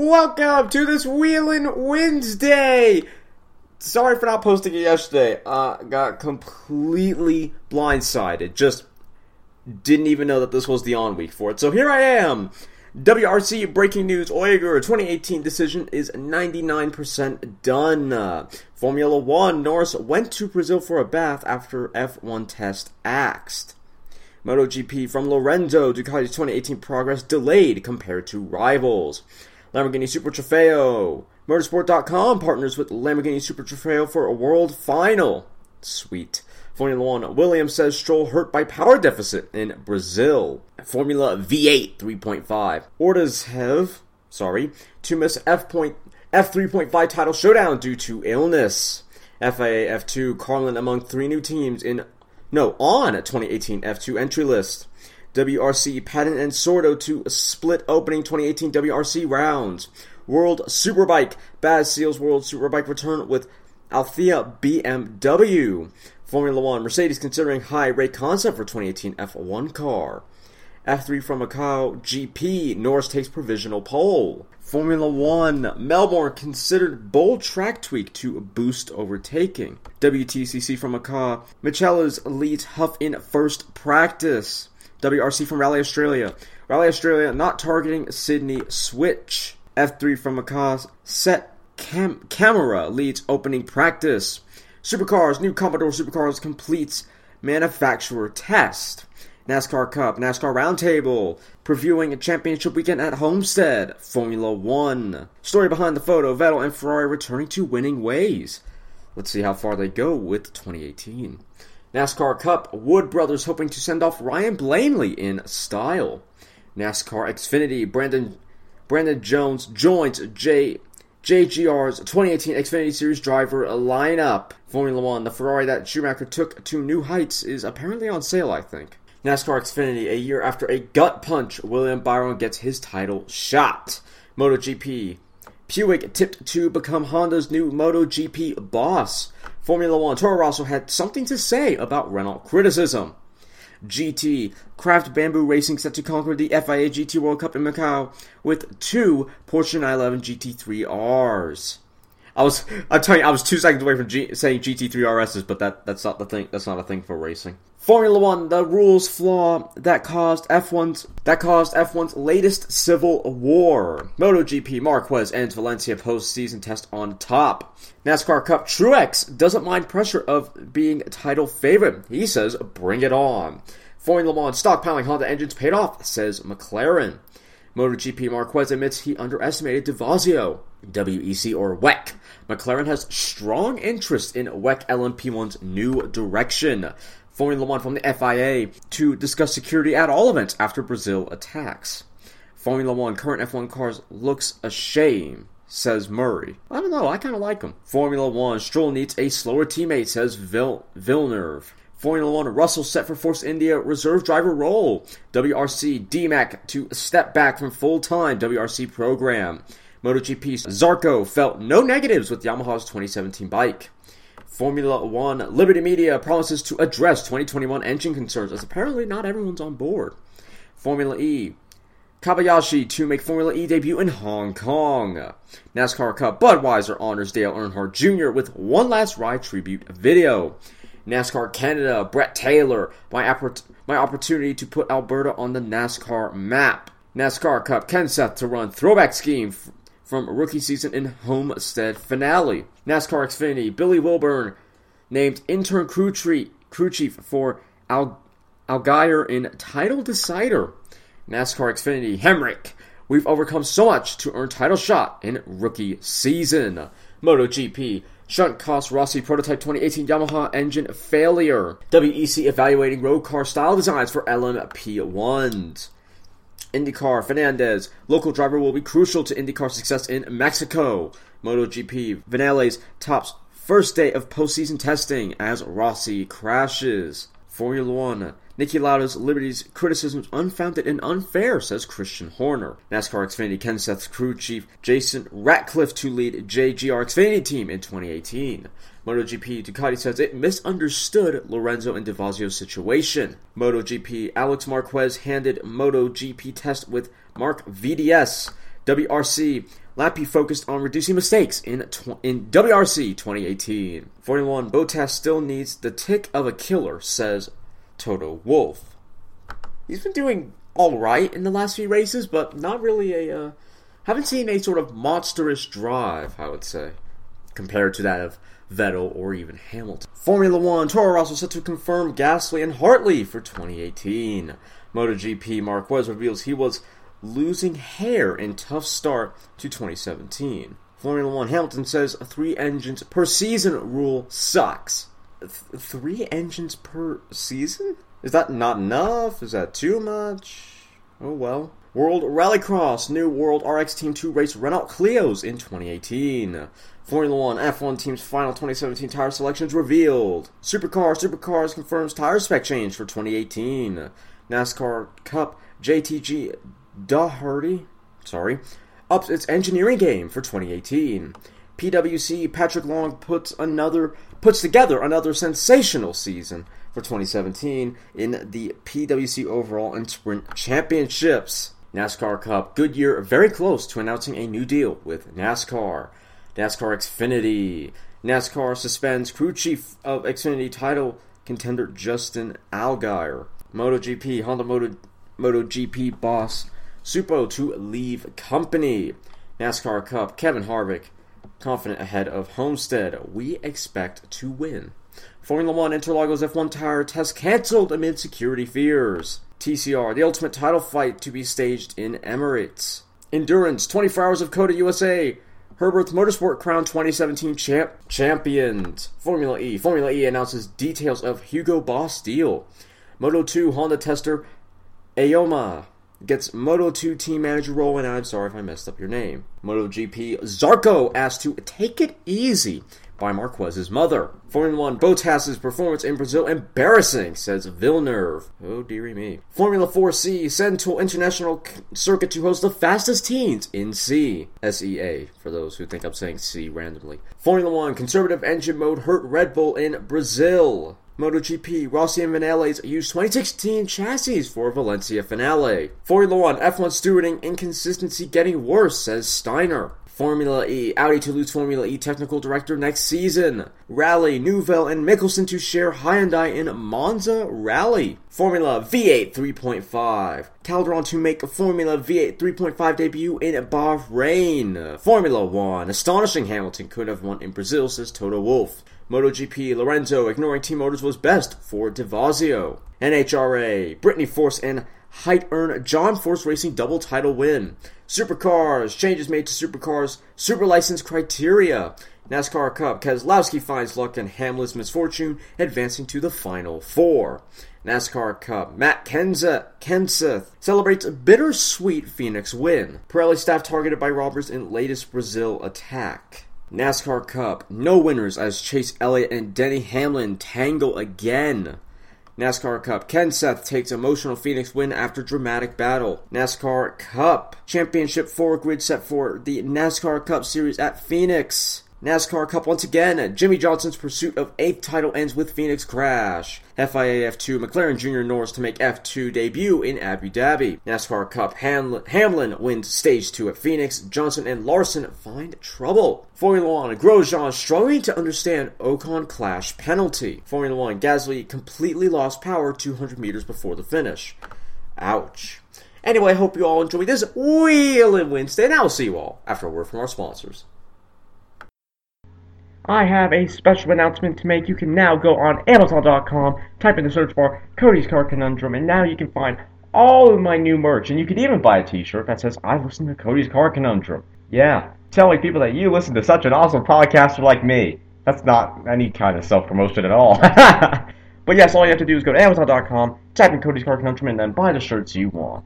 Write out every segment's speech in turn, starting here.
Welcome to this Wheelin' Wednesday. Sorry for not posting it yesterday. Uh, got completely blindsided. Just didn't even know that this was the on week for it. So here I am. WRC breaking news: Ogier 2018 decision is 99% done. Uh, Formula One: Norris went to Brazil for a bath after F1 test axed. MotoGP from Lorenzo: Ducati's 2018 progress delayed compared to rivals. Lamborghini Super Trofeo. Motorsport.com partners with Lamborghini Super Trofeo for a world final. Sweet. Formula One, Williams says Stroll hurt by power deficit in Brazil. Formula V8 3.5. Orudzhev, sorry, to miss F. Point, F3.5 title showdown due to illness. FIA F2, Carlin among three new teams in, no, on 2018 F2 entry list. WRC, Paddon and Sordo to split opening 2018 WRC rounds. World Superbike, Baz Seals World Superbike return with Althea BMW. Formula One, Mercedes considering high rake concept for 2018 F1 car. F3 from Macau GP, Norris takes provisional pole. Formula One, Melbourne considered bold track tweak to boost overtaking. WTCC from Macau, Michelisz leads Huff in first practice. WRC from Rally Australia, Rally Australia not targeting Sydney switch. F3 from Macau, Sette cam- Câmara leads opening practice. Supercars, new Commodore Supercars completes manufacturer test. NASCAR Cup, NASCAR Roundtable, previewing a championship weekend at Homestead, Formula One. Story behind the photo Vettel and Ferrari returning to winning ways. Let's see how far they go with 2018. NASCAR Cup, Wood Brothers hoping to send off Ryan Blaney in style. NASCAR Xfinity, Brandon Brandon Jones joins J JGR's 2018 Xfinity Series driver lineup. Formula One, the Ferrari that Schumacher took to new heights, is apparently on sale, I think. NASCAR Xfinity, a year after a gut punch, William Byron gets his title shot. MotoGP, Puig tipped to become Honda's new MotoGP boss. Formula One, Toro Rosso had something to say about Renault criticism. GT, Craft Bamboo Racing set to conquer the FIA GT World Cup in Macau with two Porsche 911 GT3Rs. I was, I'm telling you, I was two seconds away from G, saying GT3 RSs, but that, that's not the thing. That's not a thing for racing. Formula One, the rules flaw that caused F1's that caused F1's latest civil war. MotoGP, Marquez ends Valencia post-season test on top. NASCAR Cup, Truex doesn't mind pressure of being title favorite. He says, "Bring it on." Formula One, stockpiling Honda engines paid off, says McLaren. MotoGP Marquez admits he underestimated DeVazio. WEC or WEC. McLaren has strong interest in WEC LMP1's new direction. Formula One from the FIA to discuss security at all events after Brazil attacks. Formula One current F1 cars looks a shame, says Murray. I don't know, I kind of like them. Formula One Stroll needs a slower teammate, says Vil- Villeneuve. Formula oh One Russell set for Force India reserve driver role. WRC DMACK to step back from full time WRC program. MotoGP Zarco felt no negatives with Yamaha's 2017 bike. Formula One Liberty Media promises to address 2021 engine concerns, as apparently not everyone's on board. Formula E Kobayashi to make Formula E debut in Hong Kong. NASCAR Cup Budweiser honors Dale Earnhardt Jr. with one last ride tribute video. NASCAR Canada Brett Taylor, my, oppor- my opportunity to put Alberta on the NASCAR map. NASCAR Cup Kenseth to run throwback scheme f- from rookie season in Homestead finale. NASCAR Xfinity Billy Wilburn named intern crew, tree- crew chief for Al- Allgaier in title decider. NASCAR Xfinity Hemric. We've overcome so much to earn title shot in rookie season. MotoGP. Shunt cost Rossi prototype 2018 Yamaha engine failure. WEC evaluating road car style designs for LMP1s. IndyCar Fernandez. Local driver will be crucial to IndyCar success in Mexico. MotoGP Vinales tops first day of postseason testing as Rossi crashes. Formula One. Niki Lauda's Liberty's criticisms unfounded and unfair, says Christian Horner. NASCAR Xfinity Kenseth's crew chief Jason Ratcliffe to lead JGR Xfinity team in 2018. MotoGP Ducati says it misunderstood Lorenzo and DeVazio's situation. MotoGP Alex Marquez handed MotoGP test with Marc VDS. WRC, Lappi focused on reducing mistakes in tw- in WRC 2018. 41, Bottas still needs the tick of a killer, says Toto Wolff. He's been doing all right in the last few races, but not really a. Uh, haven't seen a sort of monstrous drive, I would say, compared to that of Vettel or even Hamilton. Formula One, Toro Rosso set to confirm Gasly and Hartley for 2018. MotoGP Marquez reveals he was losing hair in tough start to 2017. Formula One Hamilton says three engines per season rule sucks. Th- three engines per season? Is that not enough? Is that too much? Oh well. World Rallycross, new World RX Team 2 race Renault Clios in 2018. Formula One F1 team's final 2017 tire selections revealed. Supercar Supercars confirms tire spec change for 2018. NASCAR Cup JTG Daugherty, sorry, ups its engineering game for 2018. PWC Patrick Long puts another puts together another sensational season for 2017 in the PWC Overall and Sprint Championships. NASCAR Cup Goodyear very close to announcing a new deal with NASCAR. NASCAR Xfinity. NASCAR suspends crew chief of Xfinity title contender Justin Allgaier. MotoGP Honda Moto MotoGP boss Suppo to leave company. NASCAR Cup Kevin Harvick confident ahead of Homestead. We expect to win. Formula One Interlagos F1 tire test cancelled amid security fears. TCR, the ultimate title fight to be staged in Emirates. Endurance, 24 Hours of COTA USA. Herbert's Motorsport Crown 2017 champ champions. Formula E. Formula E announces details of Hugo Boss deal. Moto 2 Honda tester Aoma gets Moto 2 team manager role, and I'm sorry if I messed up your name. MotoGP Zarco asked to take it easy by Marquez's mother. Formula One Bottas's performance in Brazil embarrassing, says Villeneuve. Oh dearie me. Formula 4C send to international circuit to host the fastest teens in C. SEA, for those who think I'm saying C randomly. Formula One conservative engine mode hurt Red Bull in Brazil. MotoGP, Rossi and Vinales used 2016 chassis for Valencia finale. Formula One, F1 stewarding inconsistency getting worse, says Steiner. Formula E, Audi to lose Formula E technical director next season. Rally, Neuville and Mikkelsen to share Hyundai in Monza Rally. Formula V8 3.5. Calderon to make a Formula V8 3.5 debut in Bahrain. Formula 1, astonishing Hamilton could have won in Brazil, says Toto Wolff. MotoGP, Lorenzo ignoring team orders was best for Devazio. NHRA, Brittany Force and Hight earn John Force Racing double title win. Supercars, changes made to Supercars, super license criteria. NASCAR Cup, Keselowski finds luck and Hamlin's misfortune, advancing to the final four. NASCAR Cup, Matt Kenza, Kenseth celebrates a bittersweet Phoenix win. Pirelli staff targeted by robbers in latest Brazil attack. NASCAR Cup, no winners as Chase Elliott and Denny Hamlin tangle again. NASCAR Cup. Kenseth takes emotional Phoenix win after dramatic battle. NASCAR Cup. Championship four grid set for the NASCAR Cup Series at Phoenix. NASCAR Cup once again. Jimmie Johnson's pursuit of eighth title ends with Phoenix crash. FIA F2 McLaren Jr. Norris to make F2 debut in Abu Dhabi. NASCAR Cup Hamlin, Hamlin wins stage 2 at Phoenix. Johnson and Larson find trouble. Formula 1 Grosjean struggling to understand Ocon clash penalty. Formula 1 Gasly completely lost power 200 meters before the finish. Ouch. Anyway, I hope you all enjoyed this Wheeling Wednesday, and I'll see you all after a word from our sponsors. I have a special announcement to make. You can now go on Amazon.com, type in the search bar Cody's Car Conundrum, and now you can find all of my new merch. And you can even buy a t shirt that says, I listen to Cody's Car Conundrum. Yeah, telling people that you listen to such an awesome podcaster like me. That's not any kind of self promotion at all. but yes, all you have to do is go to Amazon.com, type in Cody's Car Conundrum, and then buy the shirts you want.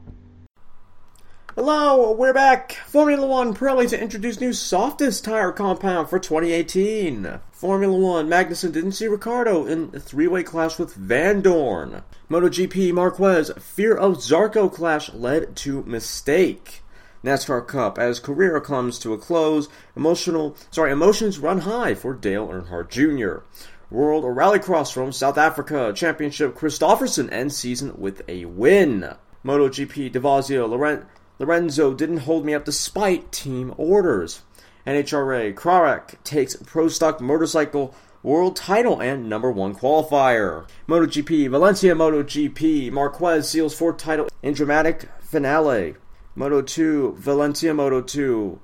Hello, we're back. Formula One Pirelli to introduce new softest tire compound for 2018. Formula One Magnussen didn't see Ricciardo in three-way clash with Vandoorne. MotoGP Marquez fear of Zarco clash led to mistake. NASCAR Cup as career comes to a close. Emotional, sorry, emotions run high for Dale Earnhardt Jr. World Rallycross from South Africa Championship Kristoffersson ends season with a win. MotoGP Devazio Laurent Lorenzo didn't hold me up despite team orders. NHRA, Krawiec takes Pro Stock Motorcycle World title and number one qualifier. MotoGP, Valencia MotoGP, Marquez seals fourth title in dramatic finale. Moto 2, Valencia Moto 2.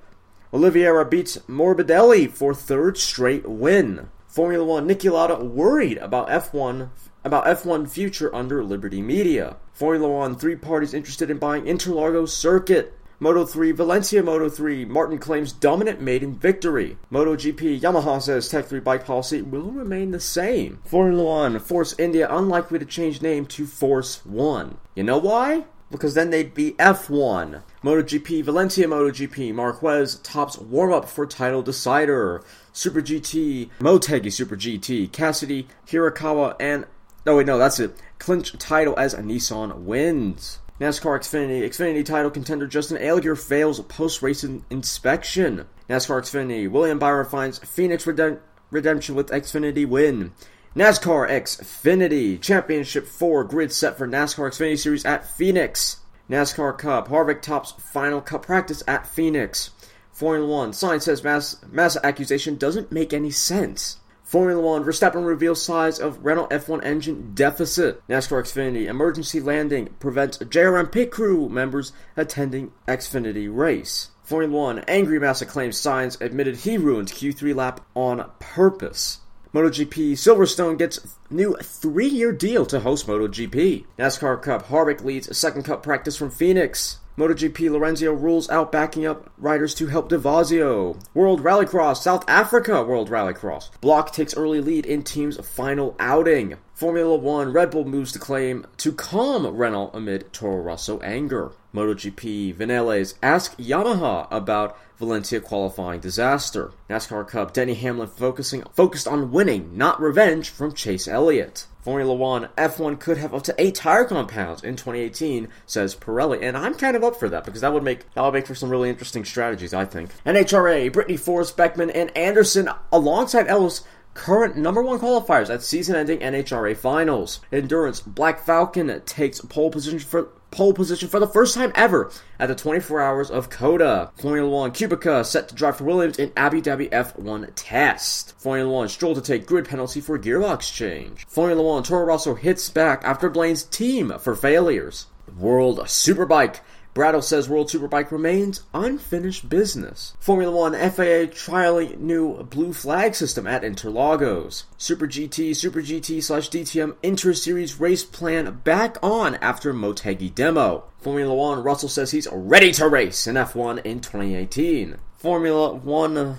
Oliveira beats Morbidelli for third straight win. Formula One, Niki Lauda worried about F1 about F1 future under Liberty Media. Formula One, three parties interested in buying Interlagos circuit. Moto 3, Valencia Moto 3, Martin claims dominant maiden victory. Moto GP, Yamaha says Tech 3 bike policy will remain the same. Formula 1, Force India unlikely to change name to Force 1. You know why? Because then they'd be F1. MotoGP, Valencia MotoGP, Marquez tops warm up for title decider. Super GT, Motegi Super GT, Cassidy, Hirakawa, and. Oh, wait, no, that's it. Clinch title as a Nissan wins. NASCAR Xfinity. Xfinity title contender Justin Allgaier fails post race inspection. NASCAR Xfinity. William Byron finds Phoenix Redem- Redemption with Xfinity win. NASCAR Xfinity Championship 4 grid set for NASCAR Xfinity Series at Phoenix. NASCAR Cup. Harvick tops final cup practice at Phoenix. Formula 1. Sainz says mass, Massa accusation doesn't make any sense. Formula One, Verstappen reveals size of Renault F1 engine deficit. NASCAR Xfinity, emergency landing prevents JRM pit crew members attending Xfinity race. Formula One, angry Massa claims Sainz admitted he ruined Q3 lap on purpose. MotoGP, Silverstone gets new three-year deal to host MotoGP. NASCAR Cup, Harvick leads a second cup practice from Phoenix. MotoGP Lorenzo rules out backing up riders to help Devazio. World Rallycross, South Africa World Rallycross. Block takes early lead in team's final outing. Formula One, Red Bull moves to claim to calm Renault amid Toro Rosso anger. MotoGP, Vinales ask Yamaha about Valencia qualifying disaster. NASCAR Cup, Denny Hamlin focusing focused on winning, not revenge from Chase Elliott. Formula One, F1 could have up to eight tire compounds in 2018, says Pirelli, and I'm kind of up for that because that would make that would make for some really interesting strategies, I think. NHRA, Brittany Force, Beckman, and Anderson alongside Ellis current number one qualifiers at season-ending NHRA finals. Endurance, Black Falcon takes pole position for pole position for the first time ever at the 24 Hours of COTA. Formula One, Kubica set to drive for Williams in Abu Dhabi F1 test. Formula One, Stroll to take grid penalty for gearbox change. Formula One, Toro Rosso hits back after blames team for failures. World Superbike. Bradl says World Superbike remains unfinished business. Formula One FIA trialing new blue flag system at Interlagos. Super GT, Super GT slash DTM Inter Series race plan back on after Motegi demo. Formula One Russell says he's ready to race in F1 in 2018. Formula One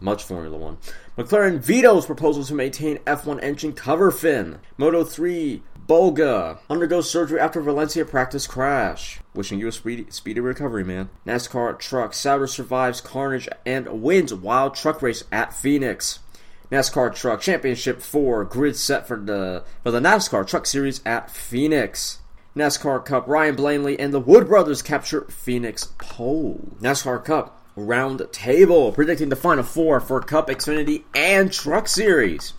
much Formula One. McLaren vetoes proposal to maintain F1 engine cover fin. Moto 3 Bulega undergoes surgery after Valencia practice crash. Wishing you a speedy, speedy recovery, man. NASCAR truck Sauter survives carnage and wins wild truck race at Phoenix. NASCAR Truck Championship 4 grid set for the for the NASCAR Truck Series at Phoenix. NASCAR Cup Ryan Blaney and the Wood Brothers capture Phoenix pole. NASCAR Cup round table predicting the final four for Cup Xfinity and Truck Series.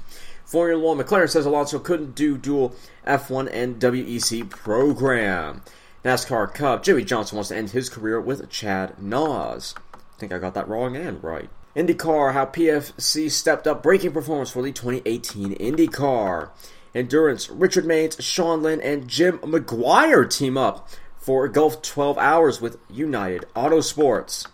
Formula One McLaren says Alonso couldn't do dual F1 and WEC program. NASCAR Cup Jimmie Johnson wants to end his career with Chad Nas. I think I got that wrong and right. IndyCar, how PFC stepped up braking performance for the 2018 IndyCar. Endurance, Richard Maines, Sean Lynn, and Jim McGuire team up for Gulf 12 Hours with United Autosports.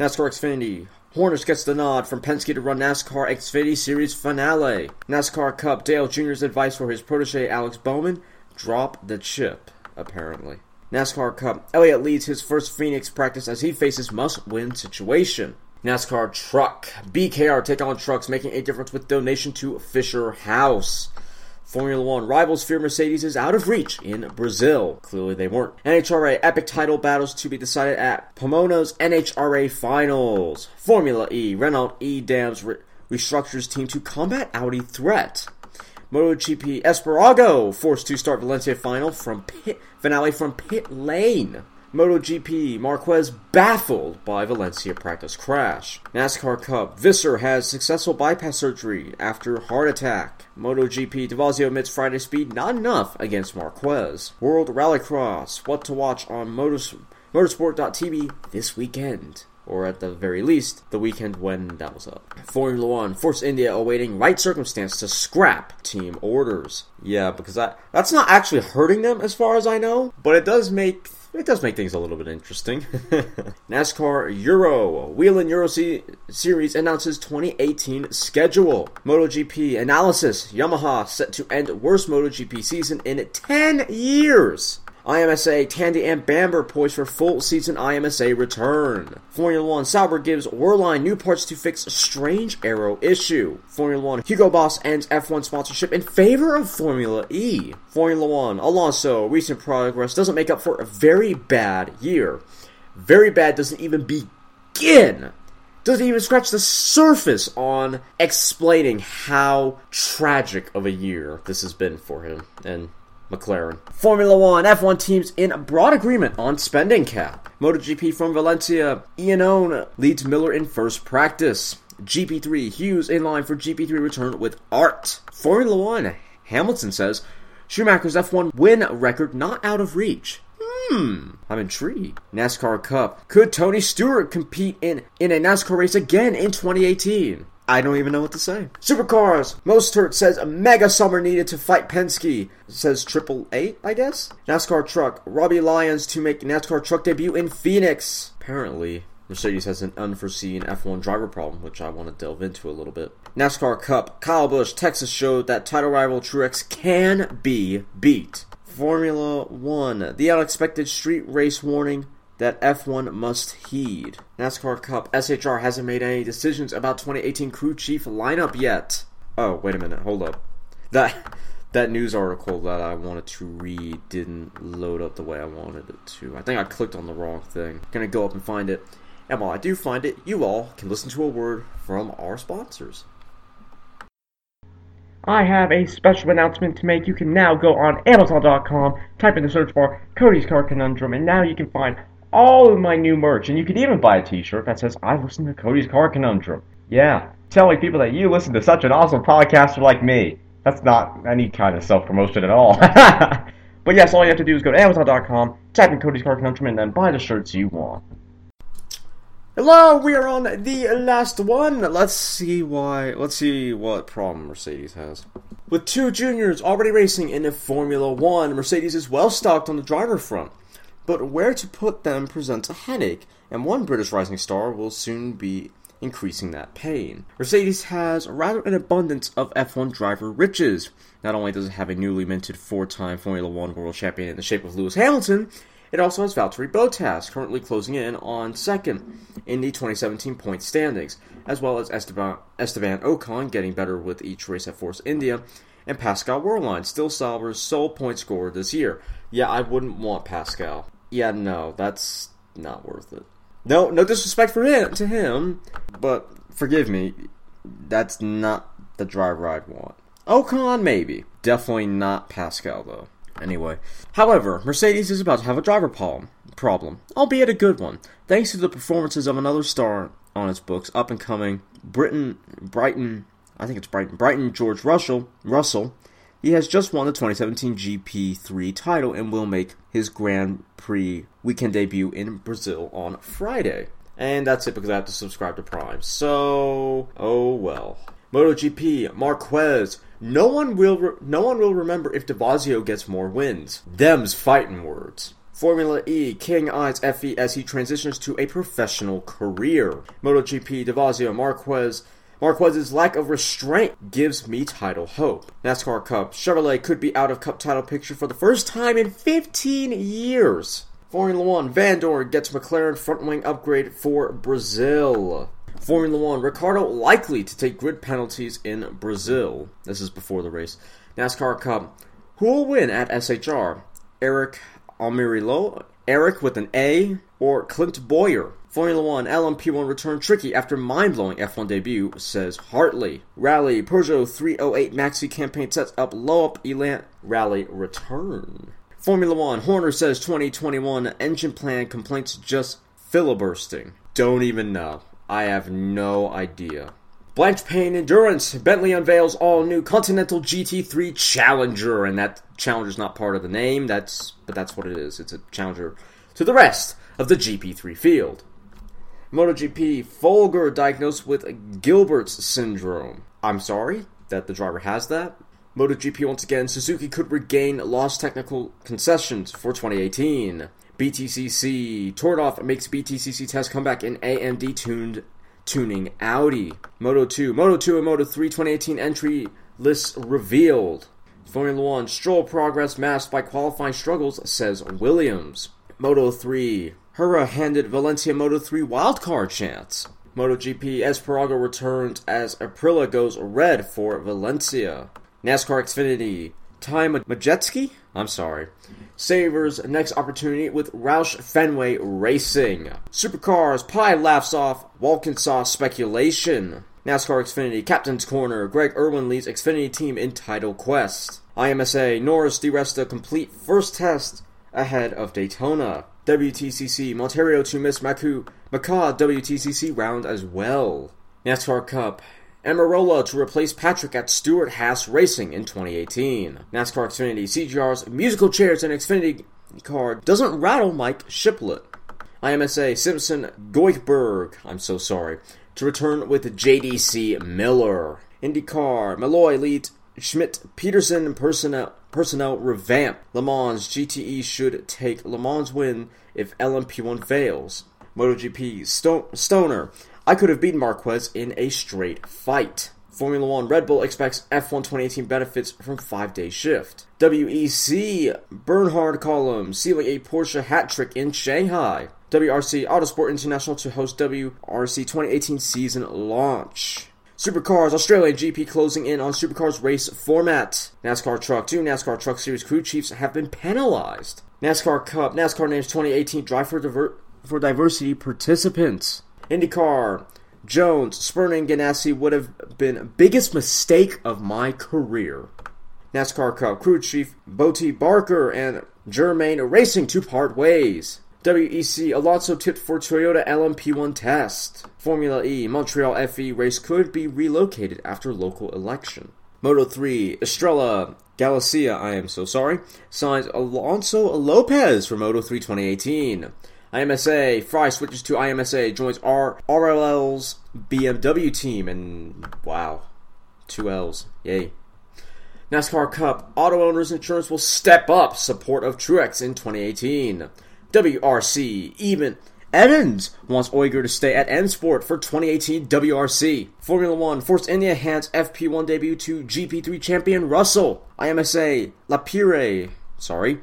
NASCAR Xfinity, Hornish gets the nod from Penske to run NASCAR Xfinity Series finale. NASCAR Cup, Dale Jr.'s advice for his protege Alex Bowman, drop the chip, apparently. NASCAR Cup, Elliott leads his first Phoenix practice as he faces must-win situation. NASCAR Truck. BKR take on trucks, making a difference with donation to Fisher House. Formula One rivals fear Mercedes is out of reach in Brazil. Clearly they weren't. NHRA epic title battles to be decided at Pomona's NHRA finals. Formula E Renault E Dams re- restructures team to combat Audi threat. MotoGP Espargaro forced to start Valencia final from pit finale from pit lane. MotoGP, Marquez baffled by Valencia practice crash. NASCAR Cup, Visser has successful bypass surgery after heart attack. MotoGP, Devazio admits Friday speed not enough against Marquez. World Rallycross, what to watch on Motos Motorsport.tv this weekend. Or at the very least, the weekend when that was up. Formula One, Force India awaiting right circumstance to scrap team orders. Yeah, because that that's not actually hurting them as far as I know, but it does make it does make things a little bit interesting. NASCAR Euro Whelen Euro C- Series announces 2018 schedule. MotoGP analysis: Yamaha set to end worst MotoGP season in 10 years. IMSA, Tandy and Bamber poised for full season IMSA return. Formula One, Sauber gives Wehrlein new parts to fix strange arrow issue. Formula One, Hugo Boss ends F1 sponsorship in favor of Formula E. Formula One, Alonso, recent progress doesn't make up for a very bad year. Very bad doesn't even begin doesn't even scratch the surface on explaining how tragic of a year this has been for him. And McLaren. Formula One, F1 teams in broad agreement on spending cap. MotoGP from Valencia, Iannone leads Miller in first practice. GP3, Hughes in line for GP3 return with Art. Formula One, Hamilton says, Schumacher's F1 win record not out of reach. Hmm, I'm intrigued. NASCAR Cup. Could Tony Stewart compete in, in a NASCAR race again in 2018? I don't even know what to say. Supercars. Mostert says a mega summer needed to fight Penske. Says triple eight, I guess. NASCAR truck. Robbie Lyons to make NASCAR truck debut in Phoenix. Apparently, Mercedes has an unforeseen F1 driver problem, which I want to delve into a little bit. NASCAR Cup. Kyle Busch, Texas showed that title rival Truex can be beat. Formula One. The unexpected street race warning that F1 must heed. NASCAR Cup SHR hasn't made any decisions about 2018 crew chief lineup yet. Oh, wait a minute, hold up. That that news article that I wanted to read didn't load up the way I wanted it to. I think I clicked on the wrong thing. Gonna go up and find it. And while I do find it, you all can listen to a word from our sponsors. I have a special announcement to make. You can now go on Amazon.com, type in the search bar Cody's Car Conundrum, and now you can find all of my new merch. And you could even buy a t shirt that says, I listen to Cody's Car Conundrum. Yeah, telling people that you listen to such an awesome podcaster like me. That's not any kind of self promotion at all. but yes, all you have to do is go to Amazon.com, type in Cody's Car Conundrum, and then buy the shirts you want. Hello, we are on the last one. Let's see why. Let's see what problem Mercedes has. With two juniors already racing in Formula One, Mercedes is well stocked on the driver front. But where to put them presents a headache, and one British rising star will soon be increasing that pain. Mercedes has rather an abundance of F1 driver riches. Not only does it have a newly minted four time Formula One world champion in the shape of Lewis Hamilton, it also has Valtteri Bottas, currently closing in on second in the 2017 point standings, as well as Esteban, Esteban Ocon getting better with each race at Force India, and Pascal Wehrlein, still Sauber's sole point scorer this year. Yeah, I wouldn't want Pascal. Yeah, no, that's not worth it. No, no disrespect for him to him, but forgive me, that's not the driver I'd want. Oh, Ocon, maybe. Definitely not Pascal, though. Anyway, however, Mercedes is about to have a driver problem, problem, albeit a good one, thanks to the performances of another star on its books, up and coming Britain, Brighton, I think it's Brighton, Brighton George Russell. Russell, he has just won the 2017 GP3 title and will make his Grand Prix weekend debut in Brazil on Friday. And that's it because I have to subscribe to Prime. So, oh well. MotoGP, Marquez. No one will re- no one will remember if Davazio gets more wins. Them's fighting words. Formula E, King eyes FE as he transitions to a professional career. MotoGP, Davazio, Marquez. Marquez's lack of restraint gives me title hope. NASCAR Cup, Chevrolet could be out of Cup title picture for the first time in 15 years. Formula One, Vandoorne gets McLaren front wing upgrade for Brazil. Formula One, Ricciardo likely to take grid penalties in Brazil. This is before the race. NASCAR Cup, who will win at SHR? Aric Almirola, Eric with an A, or Clint Bowyer? Formula One LMP1 return tricky after mind blowing F1 debut, says Hartley. Rally Peugeot 308 Maxi campaign sets up low up Elan Rally return. Formula One Horner says 2021 engine plan complaints just filibursting. Don't even know. I have no idea. Blancpain Endurance. Bentley unveils all new Continental GT3 Challenger, and that Challenger's not part of the name. That's but that's what it is. It's a Challenger to the rest of the GP3 field. MotoGP Folger diagnosed with Gilbert's syndrome. I'm sorry that the driver has that. MotoGP once again, Suzuki could regain lost technical concessions for 2018. BTCC Tordoff makes BTCC test comeback in AMD tuned tuning Audi. Moto 2, Moto 2 and Moto 3 2018 entry lists revealed. Formula 1 Stroll progress masked by qualifying struggles, says Williams. Moto 3 Hura handed Valencia Moto 3 wildcard chance. MotoGP Espargaro returns as Aprilia goes red for Valencia. NASCAR Xfinity Ty Majeski? I'm sorry. Savers next opportunity with Roush Fenway Racing. Supercars Pye laughs off Walkinshaw speculation. NASCAR Xfinity Captain's Corner Greg Irwin leads Xfinity team in title quest. IMSA Norris DiResta complete first test ahead of Daytona. WTCC Monteiro to miss Maku Macau WTCC round as well. NASCAR Cup Almirola to replace Patrick at Stewart Haas Racing in 2018. NASCAR Xfinity CGR's musical chairs and Xfinity car doesn't rattle Mike Shiplett. IMSA Simpson Goikhberg, I'm so sorry, to return with JDC Miller. IndyCar Malloy leads Schmidt Peterson personnel personnel revamp. Le Mans GTE should take Le Mans win if LMP1 fails. MotoGP Sto- Stoner I could have beaten Marquez in a straight fight. Formula One Red Bull expects F1 2018 benefits from five day shift. WEC Bernhard column sealing a Porsche hat trick in Shanghai. WRC Autosport International to host WRC 2018 season launch. Supercars Australian GP closing in on Supercars race format. NASCAR Truck 2 NASCAR Truck Series crew chiefs have been penalized. NASCAR Cup NASCAR names 2018 Drive for, Diver- for Diversity participants. IndyCar, Jones, spurning Ganassi would have been biggest mistake of my career. NASCAR Cup crew chief Bootie Barker and Germain Racing to part ways. WEC Alonso tipped for Toyota LMP1 test. Formula E Montreal FE race could be relocated after local election. Moto 3 Estrella Galicia, I am so sorry, signs Alonso Lopez for Moto 3 2018. IMSA, Fry switches to IMSA, joins R RLL's BMW team, and wow, two L's, yay. NASCAR Cup, auto owners insurance will step up support of Truex in 2018. WRC, even Evans wants Ogier to stay at N Sport for 2018 WRC. Formula One, Force India hands FP1 debut to GP3 champion Russell. IMSA, Lapire, sorry,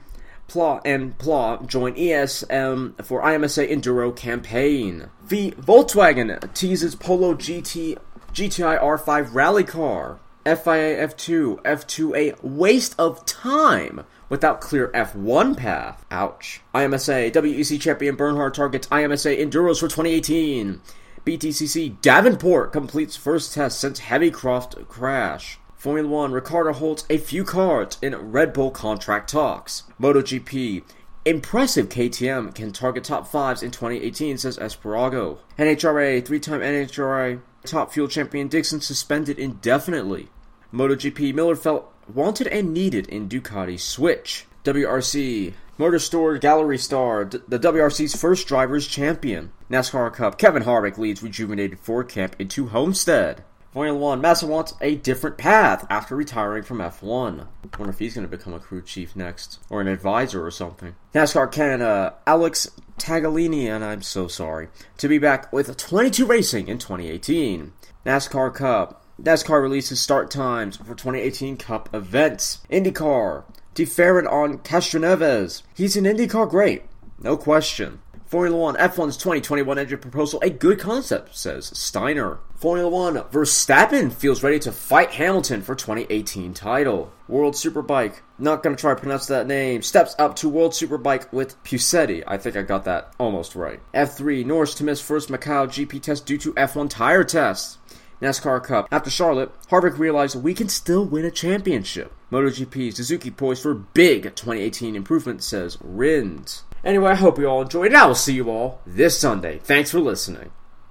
Pla and Pla join ESM for IMSA Enduro campaign. V Volkswagen teases Polo GT GTI R5 rally car. FIA F2 F2 a waste of time without clear F1 path. Ouch. IMSA WEC champion Bernhard targets IMSA Enduros for 2018. BTCC Davenport completes first test since Heavycroft crash. Formula One, Ricciardo holds a few cards in Red Bull contract talks. MotoGP, impressive KTM can target top fives in 2018, says Espargaro. NHRA, three time NHRA top fuel champion Dixon suspended indefinitely. MotoGP, Miller felt wanted and needed in Ducati switch. WRC, Motor Store Gallery Star, the WRC's first driver's champion. NASCAR Cup, Kevin Harvick leads rejuvenated Ford Camp into Homestead. Formula One, Massa wants a different path after retiring from F1. Wonder if he's going to become a crew chief next, or an advisor or something. NASCAR Canada, Alex Tagalini, and I'm so sorry, to be back with 22 racing in 2018. NASCAR Cup, NASCAR releases start times for 2018 Cup events. IndyCar, De Ferran on Castroneves. He's an IndyCar great, no question. Formula One F1's 2021 engine proposal a good concept, says Steiner. Formula One Verstappen feels ready to fight Hamilton for 2018 title. World Superbike, not gonna try to pronounce that name, steps up to World Superbike with Puccetti. I think I got that almost right. F3 Norris to miss first Macau GP test due to F1 tire test. NASCAR Cup. After Charlotte, Harvick realized we can still win a championship. MotoGP Suzuki poised for big 2018 improvement, says Rins. Anyway, I hope you all enjoyed, and I will see you all this Sunday. Thanks for listening.